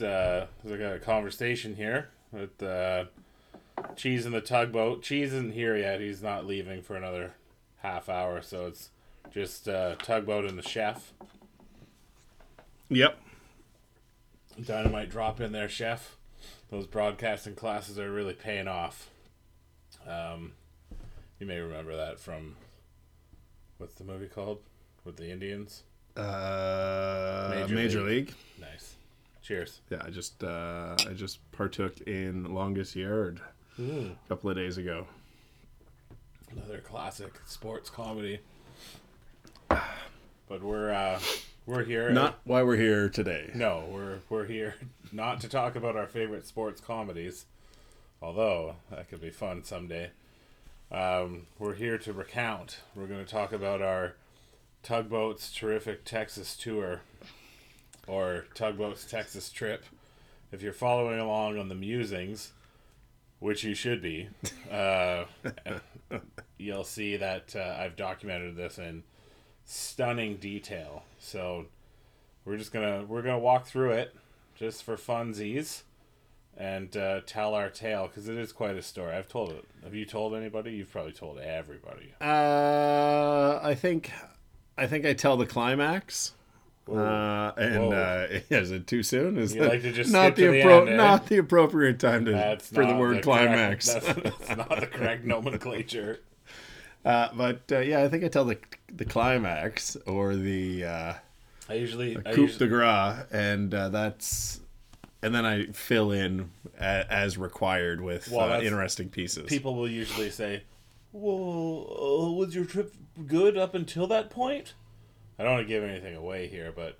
Uh, I got a conversation here with uh, Cheese in the tugboat. Cheese isn't here yet. He's not leaving for another half hour, so it's just uh, tugboat and the chef. Yep. Dynamite drop in there, chef. Those broadcasting classes are really paying off. Um, you may remember that from what's the movie called with the Indians? Uh, Major Major, League. League. Nice. Cheers. Yeah, I just uh, I just partook in Longest Yard a couple of days ago. Another classic sports comedy. But we're uh, we're here. Not why we're here today. No, we're we're here not to talk about our favorite sports comedies, although that could be fun someday. Um, we're here to recount. We're going to talk about our tugboat's terrific Texas tour, or tugboat's Texas trip. If you're following along on the musings, which you should be, uh, you'll see that uh, I've documented this in stunning detail. So we're just gonna we're gonna walk through it just for funsies and uh, tell our tale because it is quite a story. I've told it. Have you told anybody? You've probably told everybody. Uh, I think I think I tell the climax. Uh, and uh, is it too soon? Is You that like to just not the, the appro- eh? not the appropriate time to That's for the word climax? Correct, that's, that's not the correct nomenclature. uh, but uh, yeah, I think I tell the the climax or the uh, I usually, I coup usually de grace, and uh, that's and then I fill in a, as required with Well, uh, interesting pieces. people will usually say, "Well, was your trip good up until that point?" I don't want to give anything away here, but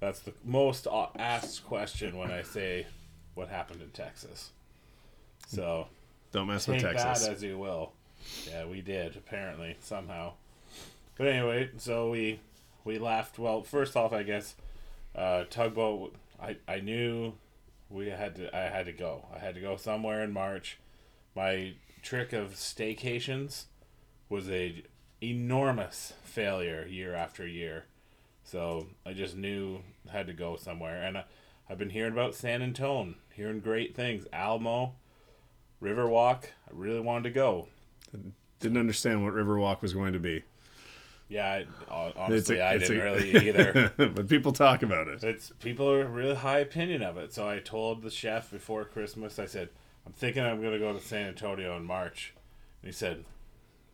that's the most asked question when I say what happened in Texas. So Don't mess with Texas. as you will. Yeah, we did apparently somehow. But anyway, so we we left. Well, first off, I guess uh, tugboat. I I knew we had to. I had to go. I had to go somewhere in March. My trick of staycations was a enormous failure year after year. So I just knew I had to go somewhere, and I, I've been hearing about San Antone, hearing great things. Alamo, Riverwalk. I really wanted to go. Didn't understand what Riverwalk was going to be. Yeah, I, honestly, I didn't a- really either. but people talk about it. It's people are really high opinion of it. So I told the chef before Christmas. I said, "I'm thinking I'm going to go to San Antonio in March." And he said,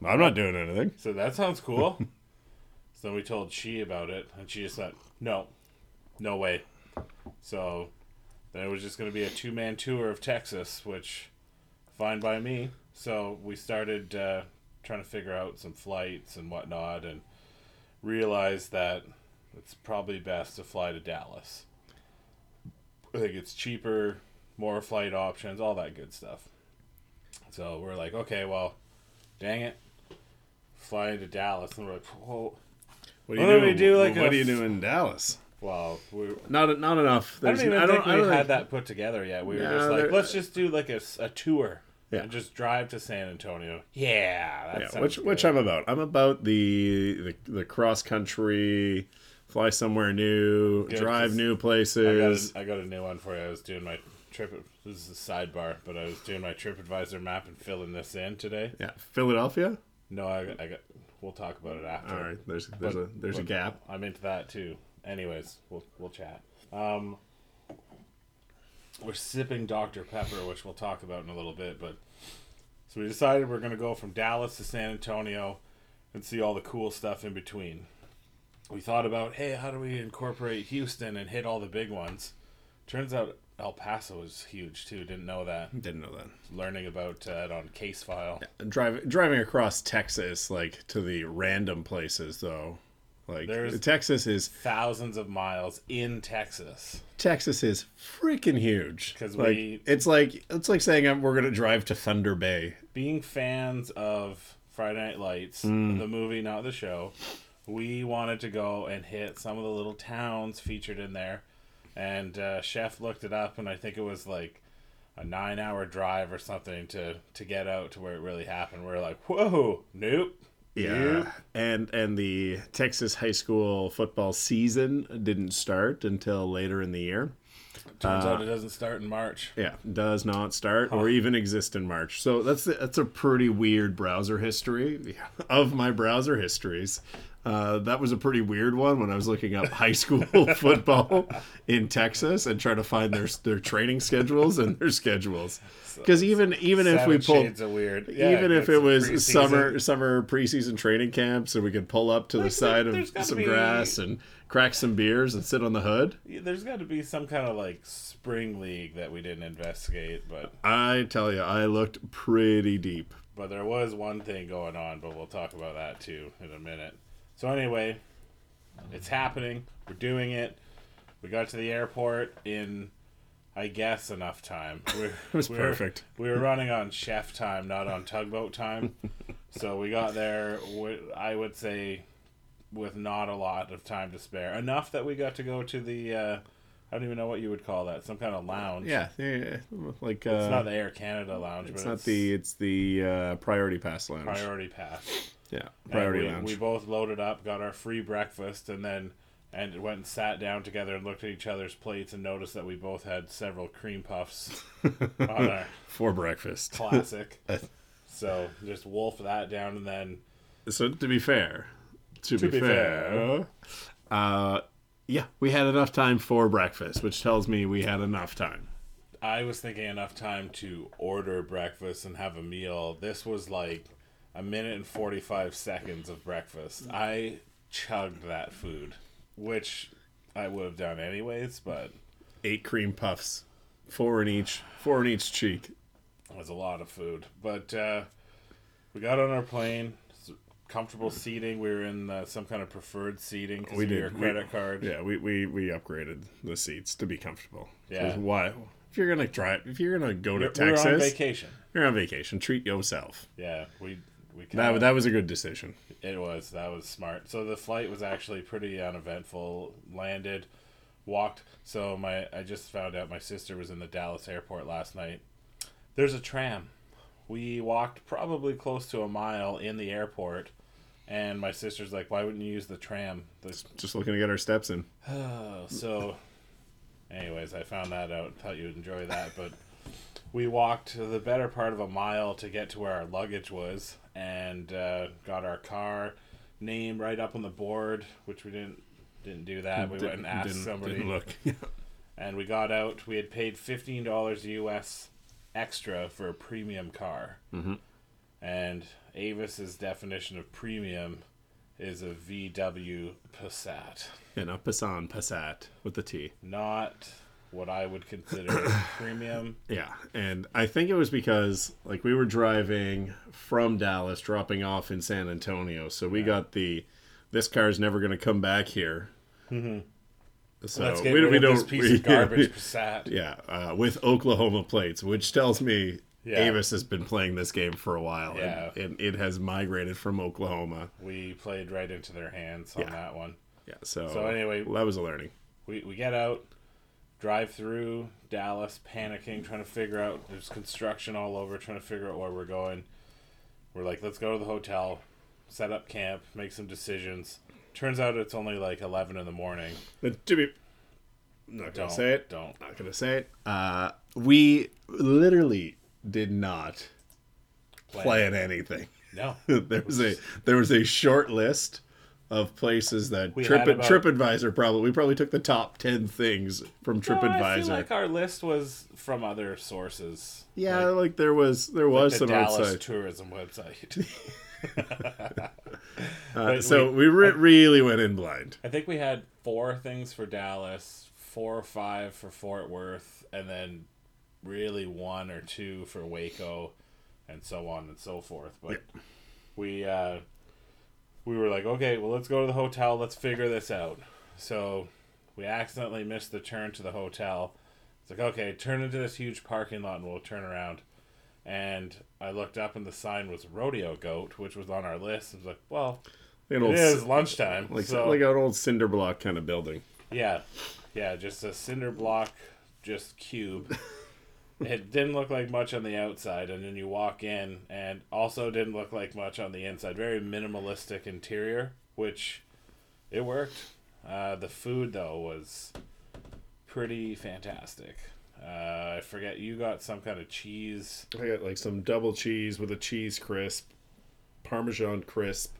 I'm not doing anything. "So that sounds cool." so we told she about it, and she just said, "No, no way." So then it was just going to be a two man tour of Texas, which fine by me. So we started uh, trying to figure out some flights and whatnot, and realized that it's probably best to fly to Dallas. I think it's cheaper, more flight options, all that good stuff. So we're like, okay, well, dang it, flying to Dallas, and we're like, whoa. What Why don't we do, like, what a do you do in Dallas? Well, we, Not not enough. I don't There's- even I think I we don't had think- that put together yet. We were No, just like, let's just do like a, a tour. Yeah. And just drive to San Antonio. Yeah, Yeah, which which. I'm about. I'm about the the, the cross country, fly somewhere new, Good, drive new I got, places. a, I got a new one for you. I was doing my trip. This is a sidebar, but I was doing my TripAdvisor map and filling this in today. Yeah, Philadelphia. No, I, I got. We'll talk about it after. All right, there's there's But- a there's a gap. I'm into that too. Anyways, we'll we'll chat. Um, we're sipping Dr Pepper, which we'll talk about in a little bit. But so we decided we're gonna go from Dallas to San Antonio and see all the cool stuff in between. We thought about, hey, how do we incorporate Houston and hit all the big ones? Turns out El Paso is huge too. Didn't know that. Didn't know that. Learning about uh, it on Case File. Driving driving across Texas, like to the random places though. Like There's- Texas is Thousands of miles in Texas. Texas is freaking huge. 'Cause like, we- it's like it's like saying um, we're gonna drive to Thunder Bay. being fans of Friday Night Lights, Mm. the movie, not the show, we wanted to go and hit some of the little towns featured in there. And uh, Chef looked it up, and I think it was like a nine hour drive or something to, to get out to where it really happened. We are like, whoa, nope. Yeah, Nope. and and the Texas high school football season didn't start until later in the year. Turns out it doesn't start in March. Yeah, does not start or even exist in March. So that's that's a pretty weird browser history of my browser histories. Uh, that was a pretty weird one when I was looking up high school football in Texas and trying to find their their training schedules and their schedules. Because even even if we pulled weird. Yeah, even if it was preseason. summer summer preseason training camps and we could pull up to the side there's of some be- grass and crack some beers and sit on the hood. Yeah, There's got to be some kind of like spring league that we didn't investigate, but I tell you, I looked pretty deep. but there was one thing going on. But we'll talk about that too in a minute. So anyway, it's happening. We're doing it. We got to the airport in, I guess, enough time. We're, it was perfect. We were running on chef time, not on tugboat time. so we got there. I would say, with not a lot of time to spare. Enough that we got to go to the. Uh, I don't even know what you would call that. Some kind of lounge. Yeah, yeah, like uh, It's not the Air Canada lounge, it's but not it's the it's the uh, priority pass lounge. priority pass. Yeah, priority we, lounge. we both loaded up, got our free breakfast, and then and went and sat down together and looked at each other's plates and noticed that we both had several cream puffs on our for breakfast. classic. so just wolf that down, and then So to be fair, to, be, be fair, uh, yeah, we had enough time for breakfast, which tells me we had enough time. I was thinking enough time to order breakfast and have a meal. This was like a minute and 45 seconds of breakfast. I chugged that food, which I would have done anyways, but Eight cream puffs, four in each, four in each cheek. it was a lot of food. But uh, we got on our plane, comfortable seating. We were in uh, some kind of preferred seating because We of did. your We- credit card. Yeah, we, we we upgraded the seats to be comfortable. Yeah. Why? If you're gonna drive, if you're gonna go to We we were on Texas, vacation. you're on vacation. Treat yourself. Yeah, we we That kinda- that was a good decision. It was. That was smart. So the flight was actually pretty uneventful. Landed, walked. So my I just found out my sister was in the Dallas airport last night. There's a tram. We walked probably close to a mile in the airport, and my sister's like, "Why wouldn't you use the tram?" The, Just looking to get our steps in. oh, so, anyways, I found that out. Thought you'd enjoy that, but we walked the better part of a mile to get to where our luggage was, and uh, got our car name right up on the board, which we didn't didn't do that. We went and asked Didn't- somebody, didn't look. and we got out. We had paid fifteen dollars US extra for a premium car, Mhm. and Avis's definition of premium is a VW Passat and a Passat, Passat with the T. not what I would consider premium. Yeah, and I think it was because like we were driving from Dallas, dropping off in San Antonio, so we got the this car is never going to come back here. Mm-hmm. So we, we don't this piece we- of garbage Passat. Yeah, uh, with Oklahoma plates, which tells me Yeah. Avis has been playing this game for a while, Yeah. and, and it has migrated from Oklahoma. We played right into their hands on Yeah. that one. Yeah, so So anyway- that was a learning. We, we get out, drive through Dallas, panicking, trying to figure out there's construction all over, trying to figure out where we're going. We're like, let's go to the hotel, set up camp, make some decisions. Turns out it's only like eleven in the morning. But to be, I'm not gonna Don't say it. Don't. Not gonna say it. Uh, we literally did not plan anything. No. there was a there was a short list of places that We Trip, about- TripAdvisor probably we probably took the top ten things from No, I TripAdvisor. feel like our list was from other sources. yeah, like, like, there was there was the some Dallas outside. tourism website. Uh, so we- we, re- really went in blind. I think we had four things for Dallas, four or five for Fort Worth, and then really one or two for Waco, and so on and so forth. But we uh, we were like, okay, well, let's go to the hotel. Let's figure this out. So we accidentally missed the turn to the hotel. It's like, okay, turn into this huge parking lot, and we'll turn around. And I looked up, and the sign was Rodeo Goat, which was on our list. I was like, well, it is lunchtime, like so like an old cinder block kind of building. yeah, yeah, just a cinder block, just cube. it didn't look like much on the outside, and then you walk in, and also didn't look like much on the inside. Very minimalistic interior, which it worked. Uh, the food though was pretty fantastic. Uh, I forget you got some kind of cheese. I got like some double cheese with a cheese crisp, Parmesan crisp.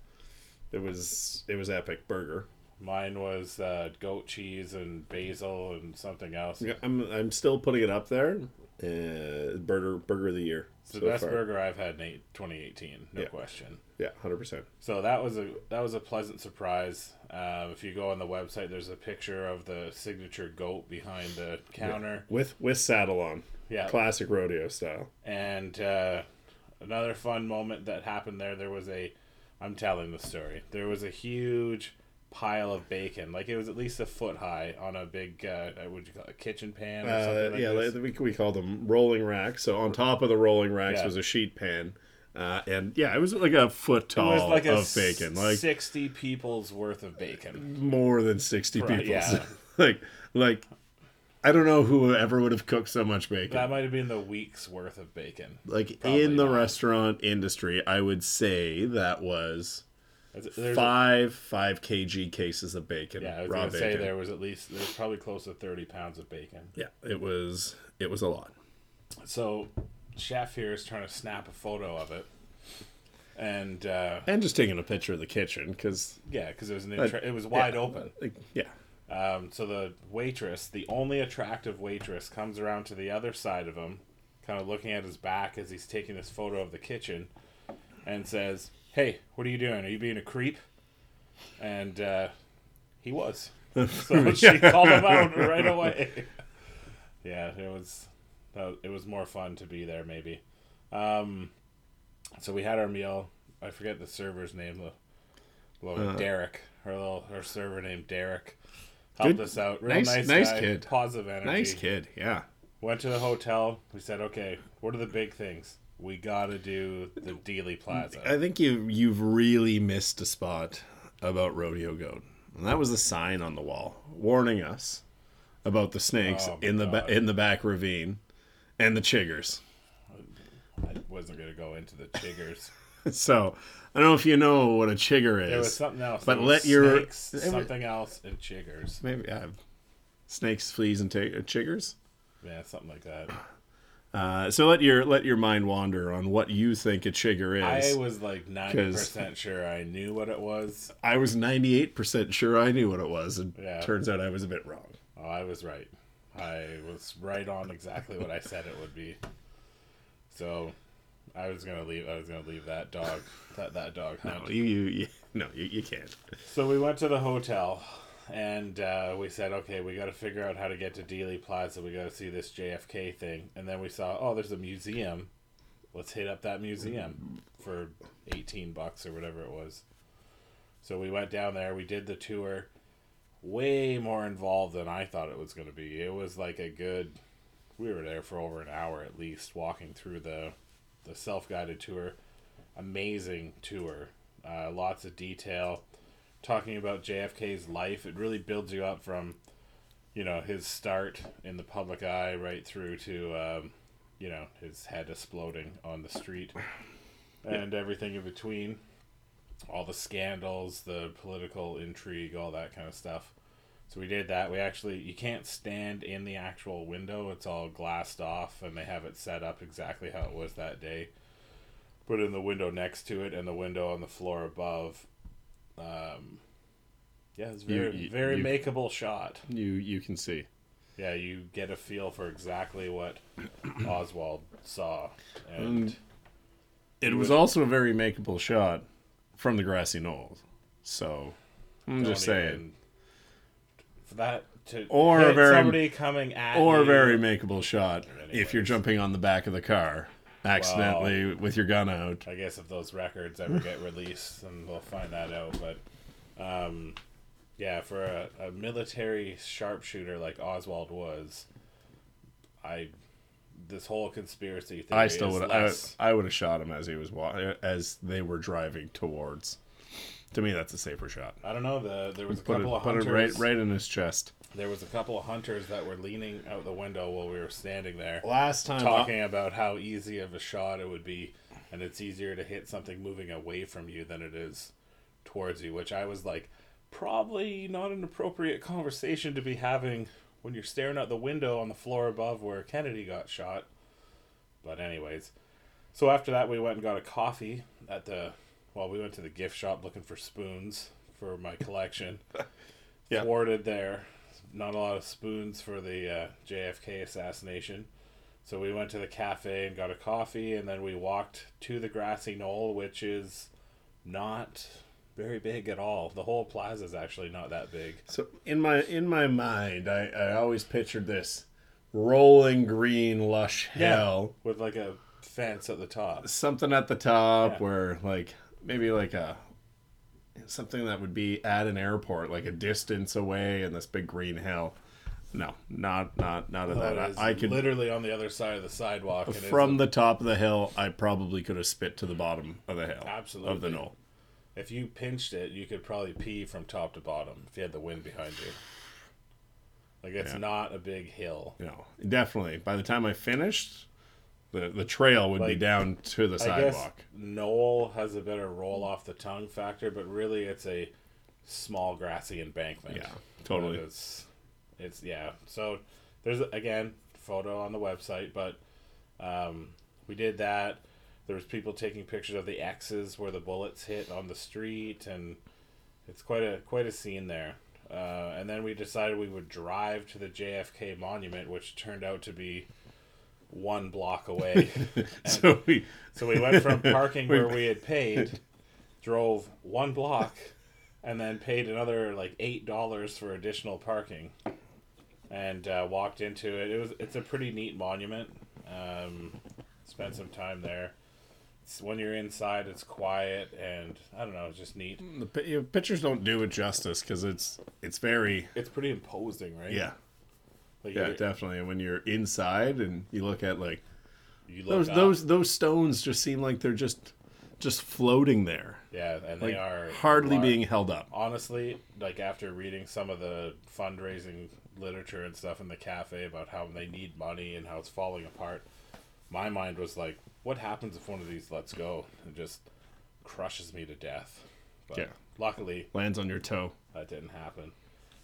It was it was epic burger. Mine was uh, goat cheese and basil and something else. Yeah, I'm I'm still putting it up there. Uh, burger burger of the year. It's the so best far. burger I've had in eight- 2018, no Yeah. question. Yeah, hundred percent. So that was a that was a pleasant surprise. Uh, if you go on the website, there's a picture of the signature goat behind the counter. With with saddle on. Yeah, Classic rodeo style. and uh, another fun moment that happened there. There was a, I'm telling the story. There was a huge pile of bacon, like it was at least a foot high, on a big uh, would you call it, a kitchen pan or Uh, like yeah, this. we, we call them rolling racks. So on top of the rolling racks Yeah. was a sheet pan, uh, and yeah, it was like a foot tall like of bacon, like sixty people's worth of bacon. more than sixty Right, people. yeah. like like I don't know who ever would have cooked so much bacon. That might have been the week's worth of bacon. like Probably in the not. restaurant industry, I would say that was There's a- five five kg cases of bacon. yeah, I was gonna say there was at least there's probably close to thirty pounds of bacon. Yeah, it was it was a lot. So, chef here is trying to snap a photo of it, and uh, And just taking a picture of the kitchen because yeah, because it was an intra- it was wide open. yeah. Um, so the waitress, the only attractive waitress, comes around to the other side of him, kind of looking at his back as he's taking this photo of the kitchen, and says, "Hey, what are you doing? Are you being a creep?" And uh, he was. So she called him out right away. yeah, it was. It was more fun to be there, maybe. Um, so we had our meal. I forget the server's name. Little Uh, Derek, her little her server named Derek, helped Good- us out. Real nice- nice, nice guy, kid. positive energy. Nice kid, yeah. Went to the hotel. We said, okay, what are the big things? We got to do the Dealey Plaza. I think you you've really missed a spot about rodeo goat, and that was the sign on the wall warning us about the snakes Oh in the ba- in the back ravine and the chiggers. I wasn't gonna go into the chiggers. So I don't know if you know what a chigger is. There was something else. But let your- snakes, it something else and chiggers. Maybe I have snakes, fleas, and uh, chiggers. Yeah, something like that. Uh, so let your let your mind wander on what you think a chigger is. I was like ninety percent sure I knew what it was. I was ninety eight percent sure I knew what it was, and Yeah. turns out I was a bit wrong. Oh, I was right. I was right on exactly what I said it would be. So, I was gonna leave. I was gonna leave that dog. That that dog hunt. No, you, you, you no, you, you can't. So we went to the hotel, and uh, we said, okay, we got to figure out how to get to Dealey Plaza. We got to see this JFK thing, and then we saw, oh, there's a museum. Let's hit up that museum for eighteen bucks or whatever it was. So we went down there. We did the tour. Way more involved than I thought it was going to be. It was like a good. We were there for over an hour at least, walking through the the self guided tour. Amazing tour. Uh, lots of detail talking about JFK's life. It really builds you up from, you know, his start in the public eye right through to, um, you know, his head exploding on the street and everything in between. All the scandals, the political intrigue, all that kind of stuff. So we did that. We actually, you can't stand in the actual window. It's all glassed off, and they have it set up exactly how it was that day. Put in the window next to it and the window on the floor above. Um, yeah, it's very you- very you- makeable shot. You you can see. Yeah, you get a feel for exactly what Oswald saw, and And it was also a very makeable shot from the grassy knoll. So I'm just saying, for that to Or hit very- somebody coming at or a you, very makeable shot if you're jumping on the back of the car accidentally with your gun out. I guess if those records ever get released, then we'll find that out. But, um, yeah, for a, a military sharpshooter like Oswald was, I this whole conspiracy theory. I still would I, less- I would have shot him as he was wa- as they were driving towards. To me, that's a safer shot. I don't know. The there was a Put it, couple of put it right right in his chest. There was a couple of hunters that were leaning out the window while we were standing there, Last time, talking about how easy of a shot it would be, and it's easier to hit something moving away from you than it is towards you. Which I was like, probably not an appropriate conversation to be having when you're staring out the window on the floor above where Kennedy got shot. But anyways, so after that we went and got a coffee at the well, we went to the gift shop looking for spoons for my collection. Yeah. Thwarted there. Not a lot of spoons for the uh, JFK assassination. So we went to the cafe and got a coffee, and then we walked to the grassy knoll, which is not very big at all. The whole plaza is actually not that big. So in my in my mind, I, I always pictured this rolling green lush hill, with like a fence at the top. something at the top Yeah. where like maybe like a something that would be at an airport, like a distance away, in this big green hill. No, not not not of Oh, that. I, I could literally on the other side of the sidewalk. from the top of the hill. I probably could have spit to the bottom of the hill, Absolutely of the knoll. if you pinched it, you could probably pee from top to bottom if you had the wind behind you. Like it's Yeah. not a big hill. No, definitely. By the time I finished, the the trail would be down to the I sidewalk. Knoll has a better roll off the tongue factor, but really it's a small grassy embankment. Yeah, totally. But It's it's yeah. So there's again photo on the website, but um, we did that. There was people taking pictures of the X's where the bullets hit on the street, and it's quite a quite a scene there. Uh, and then we decided we would drive to the JFK monument, which turned out to be one block away. so we So we went from parking where we had paid, drove one block, and then paid another like eight dollars for additional parking, and uh, walked into it. It was it's a pretty neat monument. Um, spent some time there. It's, when you're inside, it's quiet and I don't know, it's just neat. the you know, pictures don't do it justice because it's it's very It's pretty imposing, right? yeah like yeah definitely. And when you're inside and you look at like You look those up, those those stones just seem like they're just just floating there, yeah, and like they are hardly being held up. honestly, like after reading some of the fundraising literature and stuff in the cafe about how they need money and how it's falling apart, my mind was like, what happens if one of these lets go and just crushes me to death? But Yeah. luckily, Lands on your toe. that didn't happen.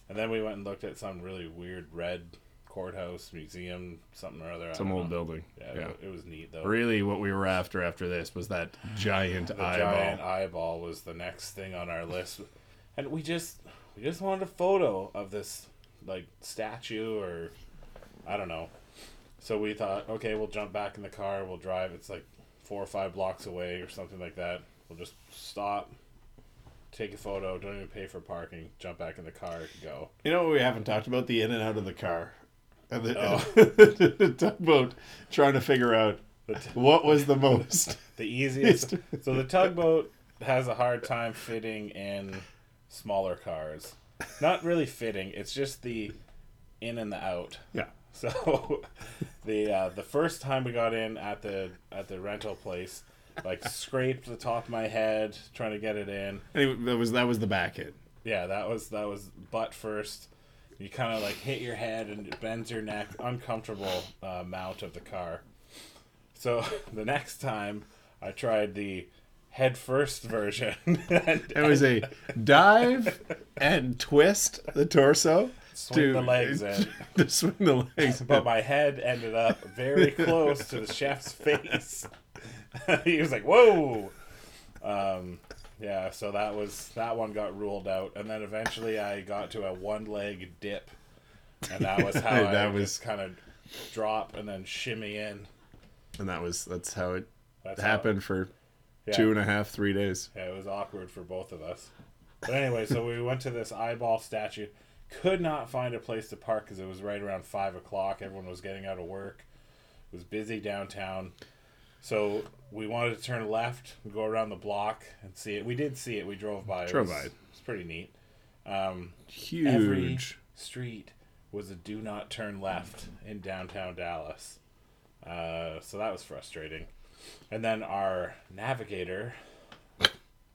And then we went and looked at some really weird red courthouse museum, something or other. I Some old know. building. Yeah, Yeah. It, it was neat though. Really, what we were after after this was that giant the eyeball. giant eyeball was the next thing on our list and we just we just wanted a photo of this like statue or i don't know so we thought okay we'll jump back in the car we'll drive it's like four or five blocks away or something like that we'll just stop take a photo don't even pay for parking jump back in the car go You know what we haven't talked about? The in and out of the car. And the, Oh. the tugboat trying to figure out what was the most. the easiest so the tugboat has a hard time fitting in smaller cars not really fitting it's just the in and the out yeah. So the uh, the first time we got in at the at the rental place, like scraped the top of my head trying to get it in. Anyway, that was that was the back hit. Yeah, that was that was butt first. You kind of like hit your head and it bends your neck. Uncomfortable uh, mount of the car. So the next time I tried the head first version. and, It was a dive and twist the torso Swing the legs in. to swing the legs. but my head ended up very close to the chef's face. he was like, "Whoa!" Um, yeah, so that was that one got ruled out, and then eventually I got to a one-leg dip, and that was how I That was- kind of drop and then shimmy in. and that was that's how it That's how- happened for yeah. two and a half, three days. Yeah, it was awkward for both of us. But anyway, so we went to this eyeball statue. Could not find a place to park because it was right around five o'clock. Everyone was getting out of work. It was busy downtown. So we wanted to turn left and go around the block and see it. We did see it. We drove by. It Drove was, by. It's pretty neat. Um, Huge. every street was a do not turn left in downtown Dallas. Uh, so that was frustrating. And then our navigator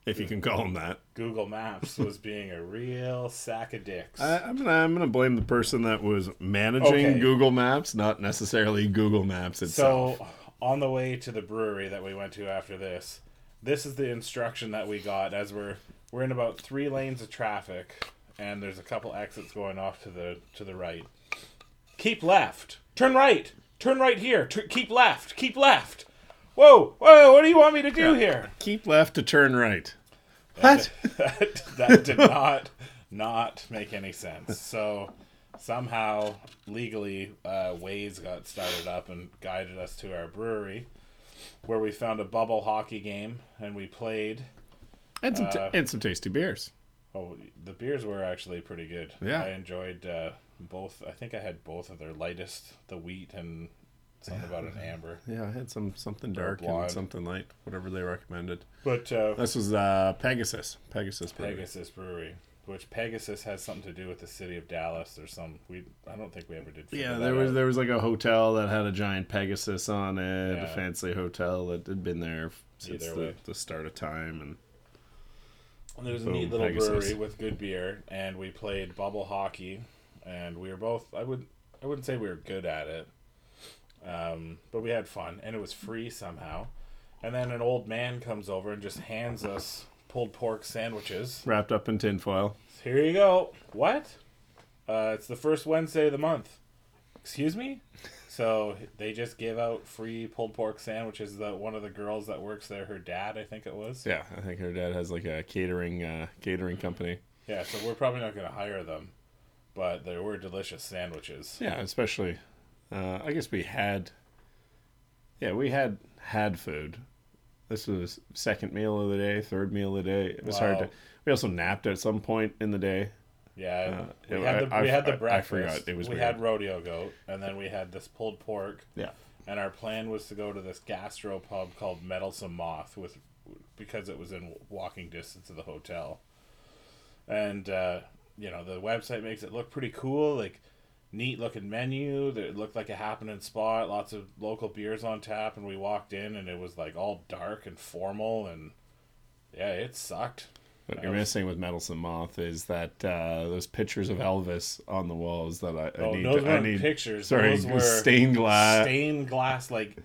if you can call them that. Google Maps was being a real sack of dicks. I, I'm gonna I'm gonna blame the person that was managing Okay. Google Maps, not necessarily Google Maps itself. so, on the way to the brewery that we went to after this, this is the instruction that we got as we're we're in about three lanes of traffic, and there's a couple exits going off to the to the right. keep left. Turn right. Turn right here. Tur keep left. Keep left. Whoa, whoa! What do you want me to do here? Keep left to turn right. What? that, that did not not make any sense. So somehow legally, uh, Waze got started up and guided us to our brewery, where we found a bubble hockey game and we played. And some, t- Uh, and some tasty beers. Oh, the beers were actually pretty good. Yeah. I enjoyed uh, both. I think I had both of their lightest, the wheat and something about an amber. Yeah, I had some something dark and something light, whatever they recommended. But uh, This was uh, Pegasus. Pegasus. Brewery. Pegasus Brewery, which Pegasus has something to do with the city of Dallas or some. We I don't think we ever did. Yeah, there was out. there was like a hotel that had a giant Pegasus on it, Yeah. a fancy hotel that had been there since the, the start of time, and And there's a neat little Pegasus. brewery with good beer, and we played bubble hockey, and we were both. I would I wouldn't say we were good at it, um, but we had fun, and it was free somehow. And then an old man comes over and just hands us pulled pork sandwiches. wrapped up in tinfoil. Here you go. What? Uh, it's the first Wednesday of the month. Excuse me? So they just give out free pulled pork sandwiches. That one of the girls that works there, her dad, I think it was. Yeah, I think her dad has like a catering uh, catering company. Yeah, so we're probably not going to hire them, but they were delicious sandwiches. Yeah, especially. Uh, I guess we had. Yeah, we had had food. This was second meal of the day, third meal of the day. It was hard to. We also napped at some point in the day. Yeah, Uh, we, it- had the, I- we had I- the I breakfast. forgot. It was we weird. had rodeo goat, and then we had this pulled pork. Yeah. And our plan was to go to this gastro pub called Meddlesome Moth with because it was in walking distance of the hotel. And uh, you know, the website makes it look pretty cool, like neat looking menu. That it looked like a happening spot, lots of local beers on tap, and we walked in and it was like all dark and formal and yeah, it sucked. What you're missing with Meddlesome Moth is that uh, those pictures of Elvis on the walls that I, I Oh, need. those to, I need pictures. Sorry, those were stained glass, stained glass, like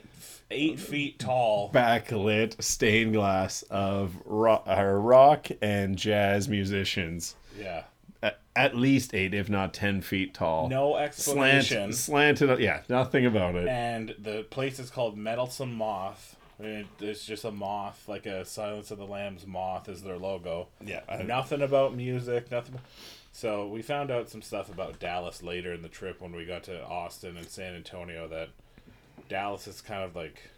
eight feet tall. backlit stained glass of rock, uh, rock and jazz musicians, Yeah, at, least eight, if not ten feet tall. no Slant, slanted. Yeah, nothing about it. and the place is called Meddlesome Moth. It- It's just a moth, like a Silence of the Lambs moth is their logo. Yeah, I- Nothing about music, nothing. So we found out some stuff about Dallas later in the trip when we got to Austin and San Antonio that Dallas is kind of like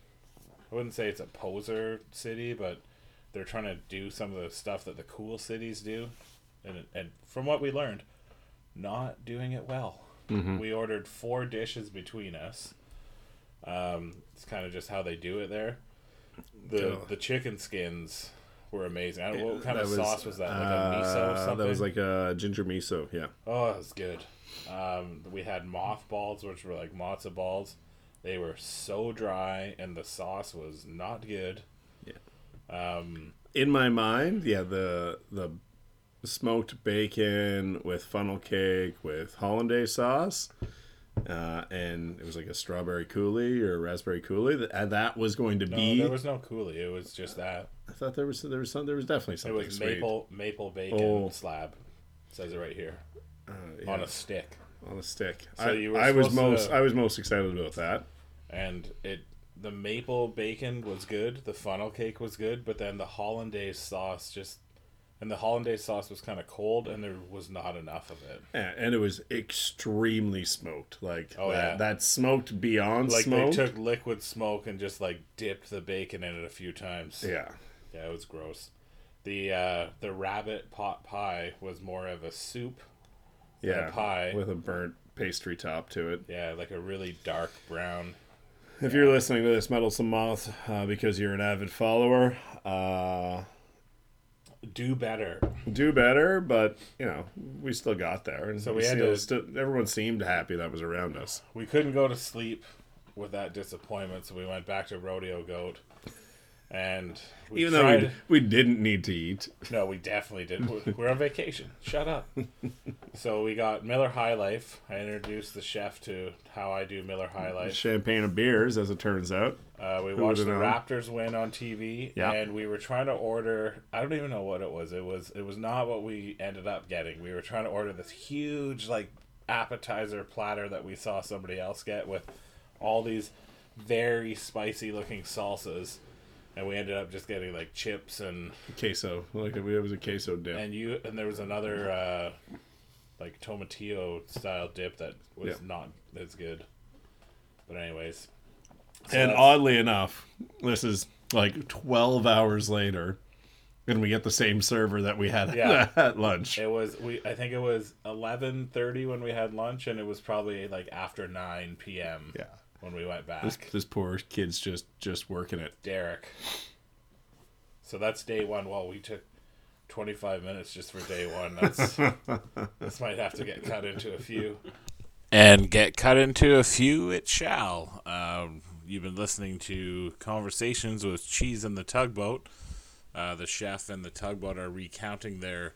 I wouldn't say it's a poser city, but they're trying to do some of the stuff that the cool cities do, and and from what we learned, not doing it well. We ordered four dishes between us. Um, it's kind of just how they do it there. The the chicken skins were amazing. I don't, what kind That of sauce was that? Like a miso uh, or something? That was like a ginger miso. Yeah. Oh, it was good. Um, we had mothballs, which were like matzo balls. They were so dry, and the sauce was not good. Yeah. Um, in my mind, yeah, the the smoked bacon with funnel cake with hollandaise sauce, uh, and it was like a strawberry coulis or raspberry coulis. That, that was going to no, be. there was no coulis. It was just that. I thought there was there was some there was definitely something. It was sweet. maple maple bacon Oh. slab. says it right here Uh, yeah, on a stick, on a stick. So I, you were I was most to- I was most excited about that. and it the maple bacon was good. The funnel cake was good, but then the hollandaise sauce just. And the hollandaise sauce was kind of cold, and there was not enough of it. Yeah, and it was extremely smoked. Like Oh, that, yeah. that smoked beyond Like smoked. they took liquid smoke and just like dipped the bacon in it a few times. yeah. Yeah, it was gross. The uh, the rabbit pot pie was more of a soup. Yeah, pie. with a burnt pastry top to it. Yeah, like a really dark brown. If you're listening to this, Meddlesome Moth, uh, because you're an avid follower, uh, Do better. do better. But you know, we still got there, and So we had to- everyone seemed happy that was around us. We couldn't go to sleep with that disappointment, so we went back to Rodeo Goat. And we Even though tried, we, we didn't need to eat. No, we definitely did. We're, we're on vacation. Shut up. so we got Miller High Life. I introduced the chef to how I do Miller High Life. Champagne and beers, as it turns out. Uh, we Who watched the known? Raptors win on TV, Yeah. and we were trying to order. I don't even know what it was. It was it was not what we ended up getting. We were trying to order this huge, like appetizer platter that we saw somebody else get with all these very spicy looking salsas and we ended up just getting like chips and queso. Like it was a queso dip. and you and there was another uh like tomatillo style dip that was Yeah. not as good but anyways so and oddly enough, this is like 12 hours later, and we get the same server that we had Yeah. at lunch. It was we. I think it was eleven thirty when we had lunch, and it was probably like after nine p.m. Yeah. When we went back. This, this poor kid's just just working it. Derek. So that's day one. Well, we took twenty five minutes just for day one. That's this might have to get cut into a few. And get cut into a few it shall. Um, you've been listening to conversations with Cheese and the Tugboat. Uh, the chef and the tugboat are recounting their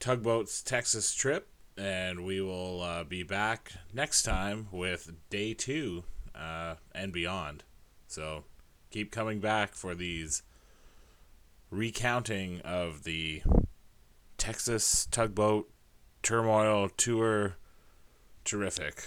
tugboat's Texas trip, and we will uh, be back next time with day two uh, and beyond. So keep coming back for these recounting of the Texas tugboat turmoil tour. Terrific.